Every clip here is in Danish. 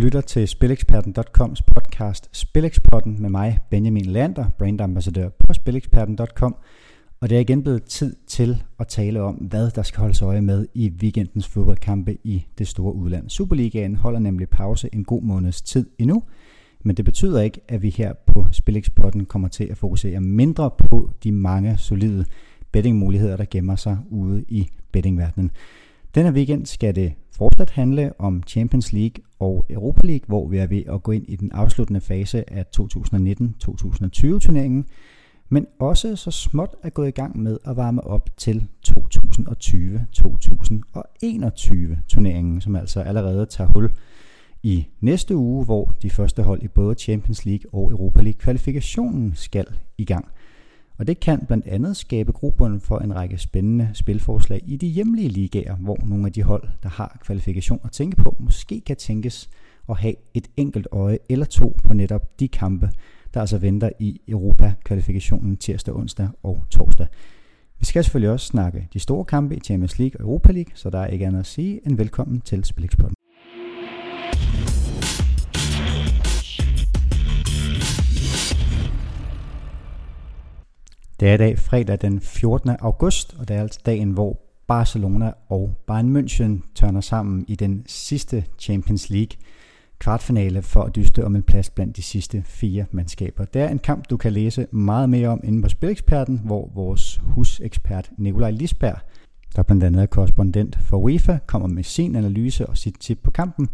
lytter til Spileksperten.coms podcast Spilekspotten med mig, Benjamin Lander, brandambassadør på spileksperten.com. Og det er igen blevet tid til at tale om, hvad der skal holdes øje med i weekendens fodboldkampe i det store udland. Superligaen holder nemlig pause en god måneds tid endnu, men det betyder ikke, at vi her på Spilexpotten kommer til at fokusere mindre på de mange solide bettingmuligheder, der gemmer sig ude i bettingverdenen. Denne weekend skal det fortsat handle om Champions League og Europa League, hvor vi er ved at gå ind i den afsluttende fase af 2019-2020 turneringen, men også så småt er gået i gang med at varme op til 2020-2021 turneringen, som altså allerede tager hul i næste uge, hvor de første hold i både Champions League og Europa League kvalifikationen skal i gang. Og det kan blandt andet skabe grobund for en række spændende spilforslag i de hjemlige ligaer, hvor nogle af de hold, der har kvalifikation at tænke på, måske kan tænkes at have et enkelt øje eller to på netop de kampe, der altså venter i Europa-kvalifikationen tirsdag, onsdag og torsdag. Vi skal selvfølgelig også snakke de store kampe i Champions League og Europa League, så der er ikke andet at sige end velkommen til Spilexporten. Det er i dag fredag den 14. august, og det er altså dagen, hvor Barcelona og Bayern München tørner sammen i den sidste Champions League kvartfinale for at dyste om en plads blandt de sidste fire mandskaber. Det er en kamp, du kan læse meget mere om inde på Spileksperten, hvor vores husekspert Nikolaj Lisberg, der blandt andet er korrespondent for UEFA, kommer med sin analyse og sit tip på kampen,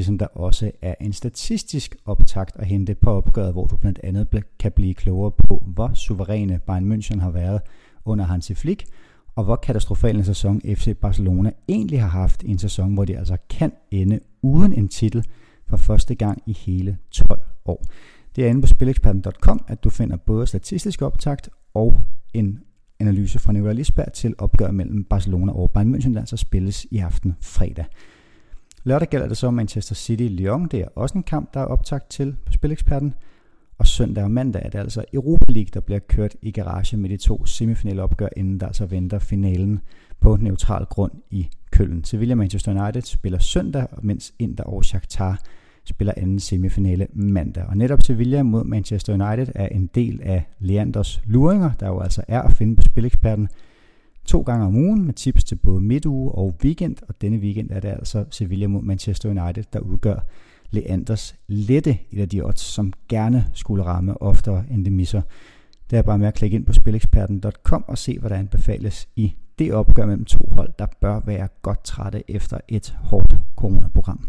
ligesom der også er en statistisk optakt at hente på opgøret, hvor du blandt andet kan blive klogere på, hvor suveræne Bayern München har været under Hansi Flick, og hvor katastrofal en sæson FC Barcelona egentlig har haft i en sæson, hvor de altså kan ende uden en titel for første gang i hele 12 år. Det er inde på spileksperten.com, at du finder både statistisk optakt og en analyse fra Nicolai Lisberg til opgør mellem Barcelona og Bayern München, der altså spilles i aften fredag. Lørdag gælder det så Manchester City-Lyon. Det er også en kamp, der er optagt til på Spileksperten. Og søndag og mandag er det altså Europa League, der bliver kørt i garage med de to semifinale opgør, inden der altså venter finalen på neutral grund i Køln. Sevilla Manchester United spiller søndag, mens Inter og Shakhtar spiller anden semifinale mandag. Og netop Sevilla mod Manchester United er en del af Leanders luringer, der jo altså er at finde på Spileksperten to gange om ugen med tips til både midtuge og weekend, og denne weekend er det altså Sevilla mod Manchester United, der udgør Leanders lette et af de odds, som gerne skulle ramme oftere end det misser. Det er bare med at klikke ind på spileksperten.com og se, hvad der anbefales i det opgør mellem to hold, der bør være godt trætte efter et hårdt coronaprogram.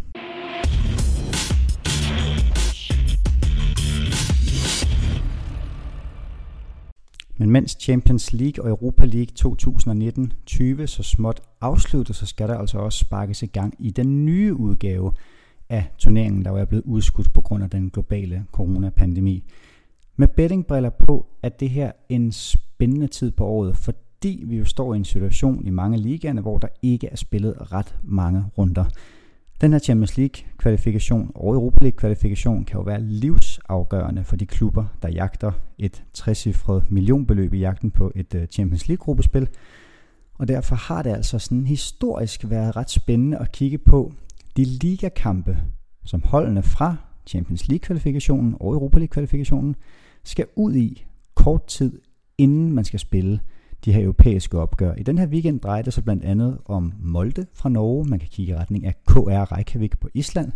Men mens Champions League og Europa League 2019-20 så småt afsluttes, så skal der altså også sparkes i gang i den nye udgave af turneringen, der er blevet udskudt på grund af den globale coronapandemi. Med bettingbriller på, at det her en spændende tid på året, fordi vi jo står i en situation i mange ligaerne, hvor der ikke er spillet ret mange runder. Den her Champions League kvalifikation og Europa League kvalifikation kan jo være livsafgørende for de klubber, der jagter et trecifret millionbeløb i jagten på et øh, Champions League gruppespil. Og derfor har det altså sådan historisk været ret spændende at kigge på de ligakampe, som holdene fra Champions League kvalifikationen og Europa League kvalifikationen skal ud i kort tid inden man skal spille de her europæiske opgør. I den her weekend drejer det sig blandt andet om Molde fra Norge. Man kan kigge i retning af KR Reykjavik på Island.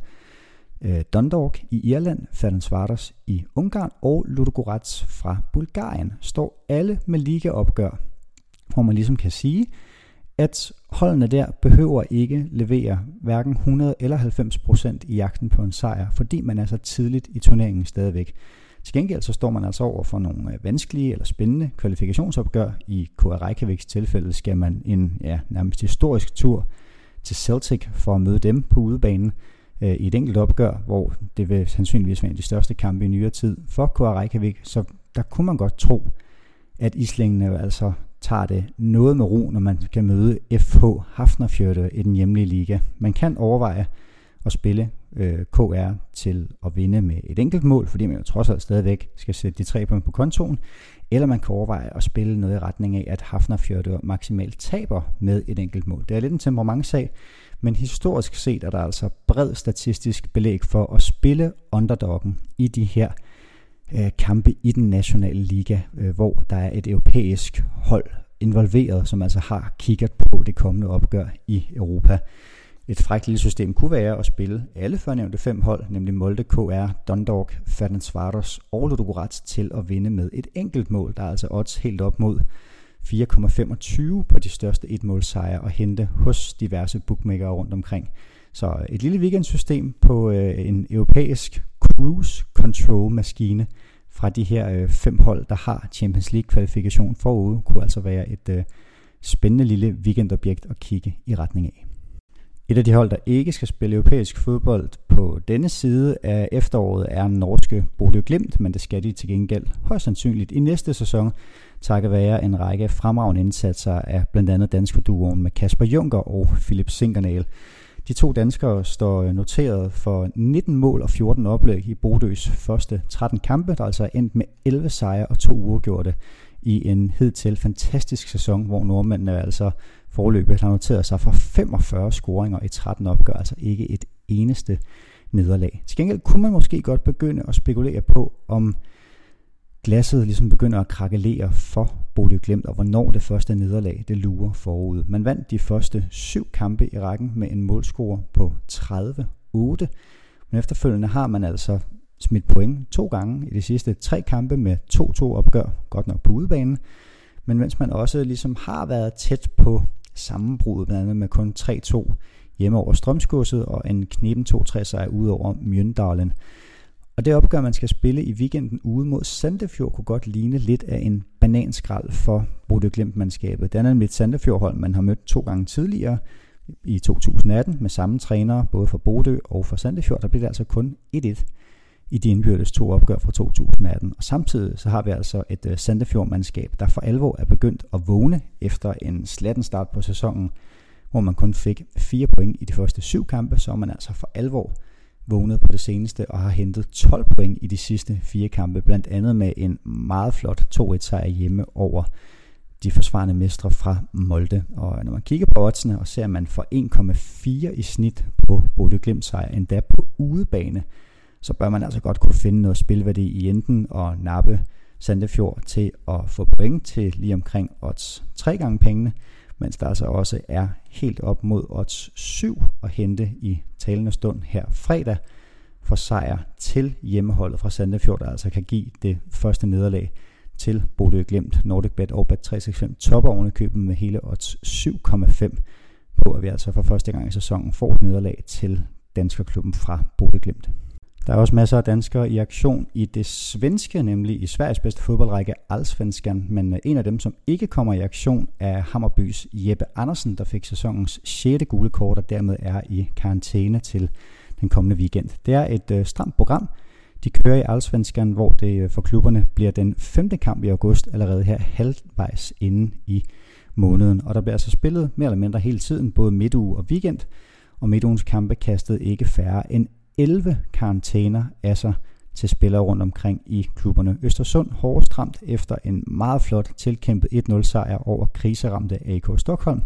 Øh, Dundalk i Irland, Ferencvaros i Ungarn og Ludogorets fra Bulgarien står alle med ligaopgør, hvor man ligesom kan sige, at holdene der behøver ikke levere hverken 100 eller 90 procent i jagten på en sejr, fordi man er så tidligt i turneringen stadigvæk. Til gengæld så står man altså over for nogle øh, vanskelige eller spændende kvalifikationsopgør. I KR Reykjaviks tilfælde skal man en ja, nærmest historisk tur til Celtic for at møde dem på udebanen øh, i et enkelt opgør, hvor det vil sandsynligvis være en af de største kampe i nyere tid for KR Reykjavik. Så der kunne man godt tro, at islængene altså tager det noget med ro, når man kan møde FH Hafnarfjörður i den hjemlige liga. Man kan overveje at spille øh, KR til at vinde med et enkelt mål, fordi man jo trods alt stadigvæk skal sætte de tre point på kontoen, eller man kan overveje at spille noget i retning af, at Hafnarfjörður maksimalt taber med et enkelt mål. Det er lidt en temperamentsag, men historisk set er der altså bred statistisk belæg for at spille underdoggen i de her øh, kampe i den nationale liga, øh, hvor der er et europæisk hold involveret, som altså har kigget på det kommende opgør i Europa. Et frækt lille system kunne være at spille alle førnævnte fem hold, nemlig Molde, KR, Dundalk, Ferdinand og Ludogorets til at vinde med et enkelt mål. Der er altså odds helt op mod 4,25 på de største etmålsejre og hente hos diverse bookmakere rundt omkring. Så et lille weekendsystem på øh, en europæisk cruise control maskine fra de her øh, fem hold, der har Champions League kvalifikation forude, kunne altså være et øh, spændende lille weekendobjekt at kigge i retning af. Et af de hold, der ikke skal spille europæisk fodbold på denne side af efteråret, er norske Bodø Glimt, men det skal de til gengæld højst sandsynligt i næste sæson, takket være en række fremragende indsatser af blandt andet dansk duoen med Kasper Junker og Philip Sinkernal. De to danskere står noteret for 19 mål og 14 oplæg i Bodøs første 13 kampe, der altså er endt med 11 sejre og to uafgjorte i en hidtil fantastisk sæson, hvor nordmændene altså forløbet har noteret sig for 45 scoringer i 13 opgør, altså ikke et eneste nederlag. Til gengæld kunne man måske godt begynde at spekulere på, om glasset ligesom begynder at krakelere for Bodø Glemt, og hvornår det første nederlag det lurer forud. Man vandt de første syv kampe i rækken med en målscore på 30-8, men efterfølgende har man altså smidt point to gange i de sidste tre kampe med 2-2 opgør, godt nok på udebanen, men mens man også ligesom har været tæt på sammenbrud, blandt andet med kun 3-2 hjemme over Strømsgodset og en knepen 2-3 sejr ud over Mjøndalen. Og det opgør, man skal spille i weekenden ude mod Sandefjord, kunne godt ligne lidt af en bananskrald for Bodø Glimt-mandskabet. Det er nemlig et Sandefjord-hold, man har mødt to gange tidligere i 2018 med samme trænere, både for Bodø og for Sandefjord. Der bliver det altså kun 1-1 i de indbyrdes to opgør fra 2018. Og samtidig så har vi altså et øh, Sandefjord-mandskab, der for alvor er begyndt at vågne efter en slatten start på sæsonen, hvor man kun fik fire point i de første syv kampe, så er man altså for alvor vågnet på det seneste og har hentet 12 point i de sidste fire kampe, blandt andet med en meget flot 2-1 sejr hjemme over de forsvarende mestre fra Molde. Og når man kigger på oddsene og ser at man får 1,4 i snit på Bodø Glimt sejr, endda på udebane, så bør man altså godt kunne finde noget spilværdi i enten og nappe Sandefjord til at få point til lige omkring odds 3 gange pengene, mens der altså også er helt op mod odds 7 at hente i talende stund her fredag for sejr til hjemmeholdet fra Sandefjord, der altså kan give det første nederlag til Bodø Glemt, Nordic Bet og Bet365 topper oven købet med hele odds 7,5 på, at vi altså for første gang i sæsonen får et nederlag til danskerklubben fra Bodø Glimt. Der er også masser af danskere i aktion i det svenske, nemlig i Sveriges bedste fodboldrække Allsvenskan, men øh, en af dem, som ikke kommer i aktion, er Hammerbys Jeppe Andersen, der fik sæsonens 6. gule kort og dermed er i karantæne til den kommende weekend. Det er et øh, stramt program. De kører i Allsvenskan, hvor det øh, for klubberne bliver den femte kamp i august allerede her halvvejs inde i måneden. Og der bliver altså spillet mere eller mindre hele tiden, både midtuge og weekend, og midtugens kampe kastede ikke færre end 11 karantæner af sig til spillere rundt omkring i klubberne. Østersund hårdt stramt efter en meget flot tilkæmpet 1-0 sejr over kriseramte AK Stockholm,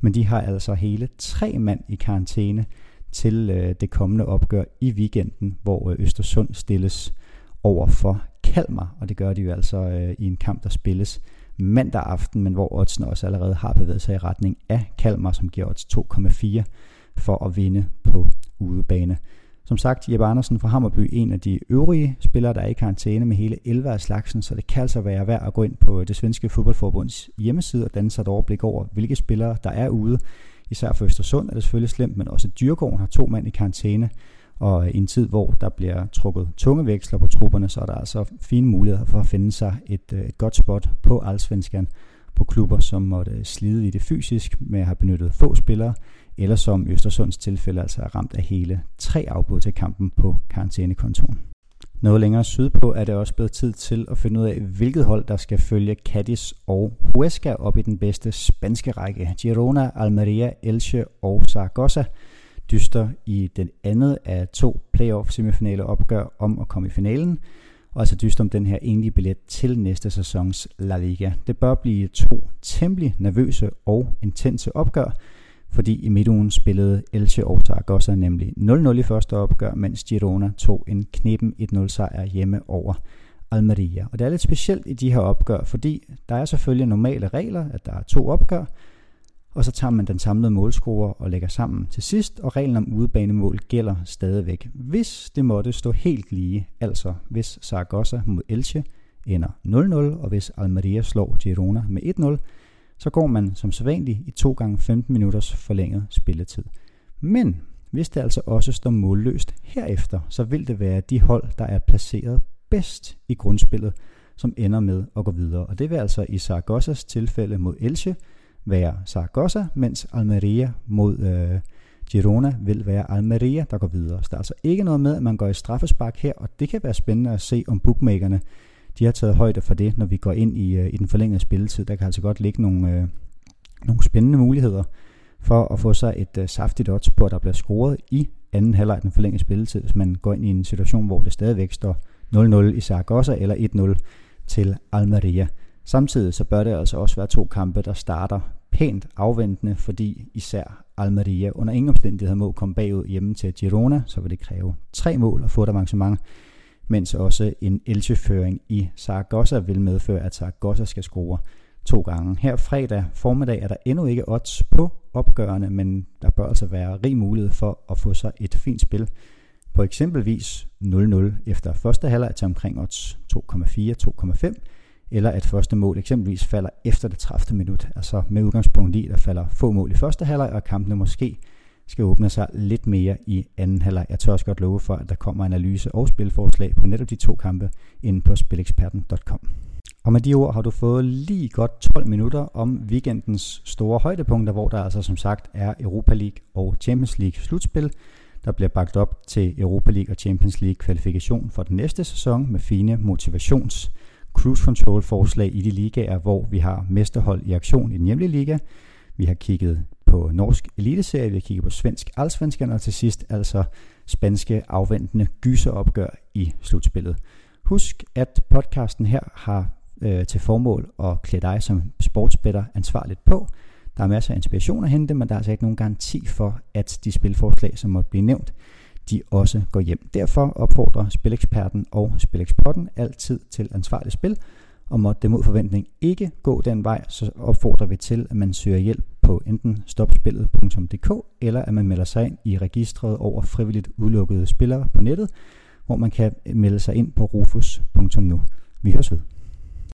men de har altså hele tre mand i karantæne til øh, det kommende opgør i weekenden, hvor øh, Østersund stilles over for Kalmar, og det gør de jo altså øh, i en kamp, der spilles mandag aften, men hvor oddsen også allerede har bevæget sig i retning af Kalmar, som giver odds 2,4 for at vinde på udebane. Som sagt, Jeppe Andersen fra Hammerby, en af de øvrige spillere, der er i karantæne med hele 11 af slagsen, så det kan altså være værd at gå ind på det svenske fodboldforbunds hjemmeside og danne sig et overblik over, hvilke spillere der er ude. Især for Østersund er det selvfølgelig slemt, men også Dyrgården har to mand i karantæne, og i en tid, hvor der bliver trukket tunge veksler på trupperne, så er der altså fine muligheder for at finde sig et, øh, et godt spot på Allsvenskan på klubber, som måtte slide i det fysisk med at have benyttet få spillere, eller som Østersunds tilfælde altså er ramt af hele tre afbud til kampen på karantænekontoren. Noget længere sydpå er det også blevet tid til at finde ud af, hvilket hold der skal følge Cadiz og Huesca op i den bedste spanske række. Girona, Almeria, Elche og Zaragoza. dyster i den andet af to playoff semifinale opgør om at komme i finalen, og altså dyster om den her enlige billet til næste sæsons La Liga. Det bør blive to temmelig nervøse og intense opgør, fordi i midtugen spillede Elche og Zaragoza nemlig 0-0 i første opgør, mens Girona tog en knepen 1-0 sejr hjemme over Almeria. Og det er lidt specielt i de her opgør, fordi der er selvfølgelig normale regler, at der er to opgør, og så tager man den samlede målscore og lægger sammen til sidst, og reglen om udebanemål gælder stadigvæk. Hvis det måtte stå helt lige, altså hvis Saragossa mod Elche ender 0-0, og hvis Almeria slår Girona med 1-0, så går man som sædvanligt i 2 gange 15 minutters forlænget spilletid. Men hvis det altså også står målløst herefter, så vil det være de hold, der er placeret bedst i grundspillet, som ender med at gå videre. Og det vil altså i Saragossas tilfælde mod Elche være Saragossa, mens Almeria mod øh, Girona vil være Almeria, der går videre. Så der er altså ikke noget med, at man går i straffespark her, og det kan være spændende at se, om bookmakerne de har taget højde for det, når vi går ind i, øh, i den forlængede spilletid. Der kan altså godt ligge nogle, øh, nogle spændende muligheder for at få sig et øh, saftigt odds på, at der bliver scoret i anden halvleg den forlængede spilletid, hvis man går ind i en situation, hvor det stadigvæk står 0-0 i Saragossa eller 1-0 til Almeria. Samtidig så bør det altså også være to kampe, der starter pænt afventende, fordi især Almeria under ingen omstændigheder må komme bagud hjemme til Girona, så vil det kræve tre mål at få et avancement, mens også en elcheføring i Zaragoza vil medføre, at Zaragoza skal score to gange. Her fredag formiddag er der endnu ikke odds på opgørende, men der bør altså være rig mulighed for at få sig et fint spil på eksempelvis 0-0 efter første halvleg til omkring odds 2,4-2,5, eller at første mål eksempelvis falder efter det 30. minut, altså med udgangspunkt i, at der falder få mål i første halvleg, og kampene måske skal åbne sig lidt mere i anden halvleg. Jeg tør også godt love for, at der kommer analyse og spilforslag på netop de to kampe inde på spileksperten.com. Og med de ord har du fået lige godt 12 minutter om weekendens store højdepunkter, hvor der altså som sagt er Europa League og Champions League slutspil, der bliver bagt op til Europa League og Champions League kvalifikation for den næste sæson med fine motivations cruise control forslag i de ligaer, hvor vi har mesterhold i aktion i den hjemlige liga. Vi har kigget på norsk eliteserie, vi har kigget på svensk allsvenskan, og til sidst altså spanske afventende gyseropgør i slutspillet. Husk, at podcasten her har øh, til formål at klæde dig som sportsbetter ansvarligt på. Der er masser af inspiration at hente, men der er altså ikke nogen garanti for, at de spilforslag, som måtte blive nævnt, de også går hjem. Derfor opfordrer Spileksperten og Spileksporten altid til ansvarligt spil, og måtte det mod forventning ikke gå den vej, så opfordrer vi til, at man søger hjælp på enten stopspillet.dk, eller at man melder sig ind i registret over frivilligt udelukkede spillere på nettet, hvor man kan melde sig ind på rufus.nu. Vi høres ved.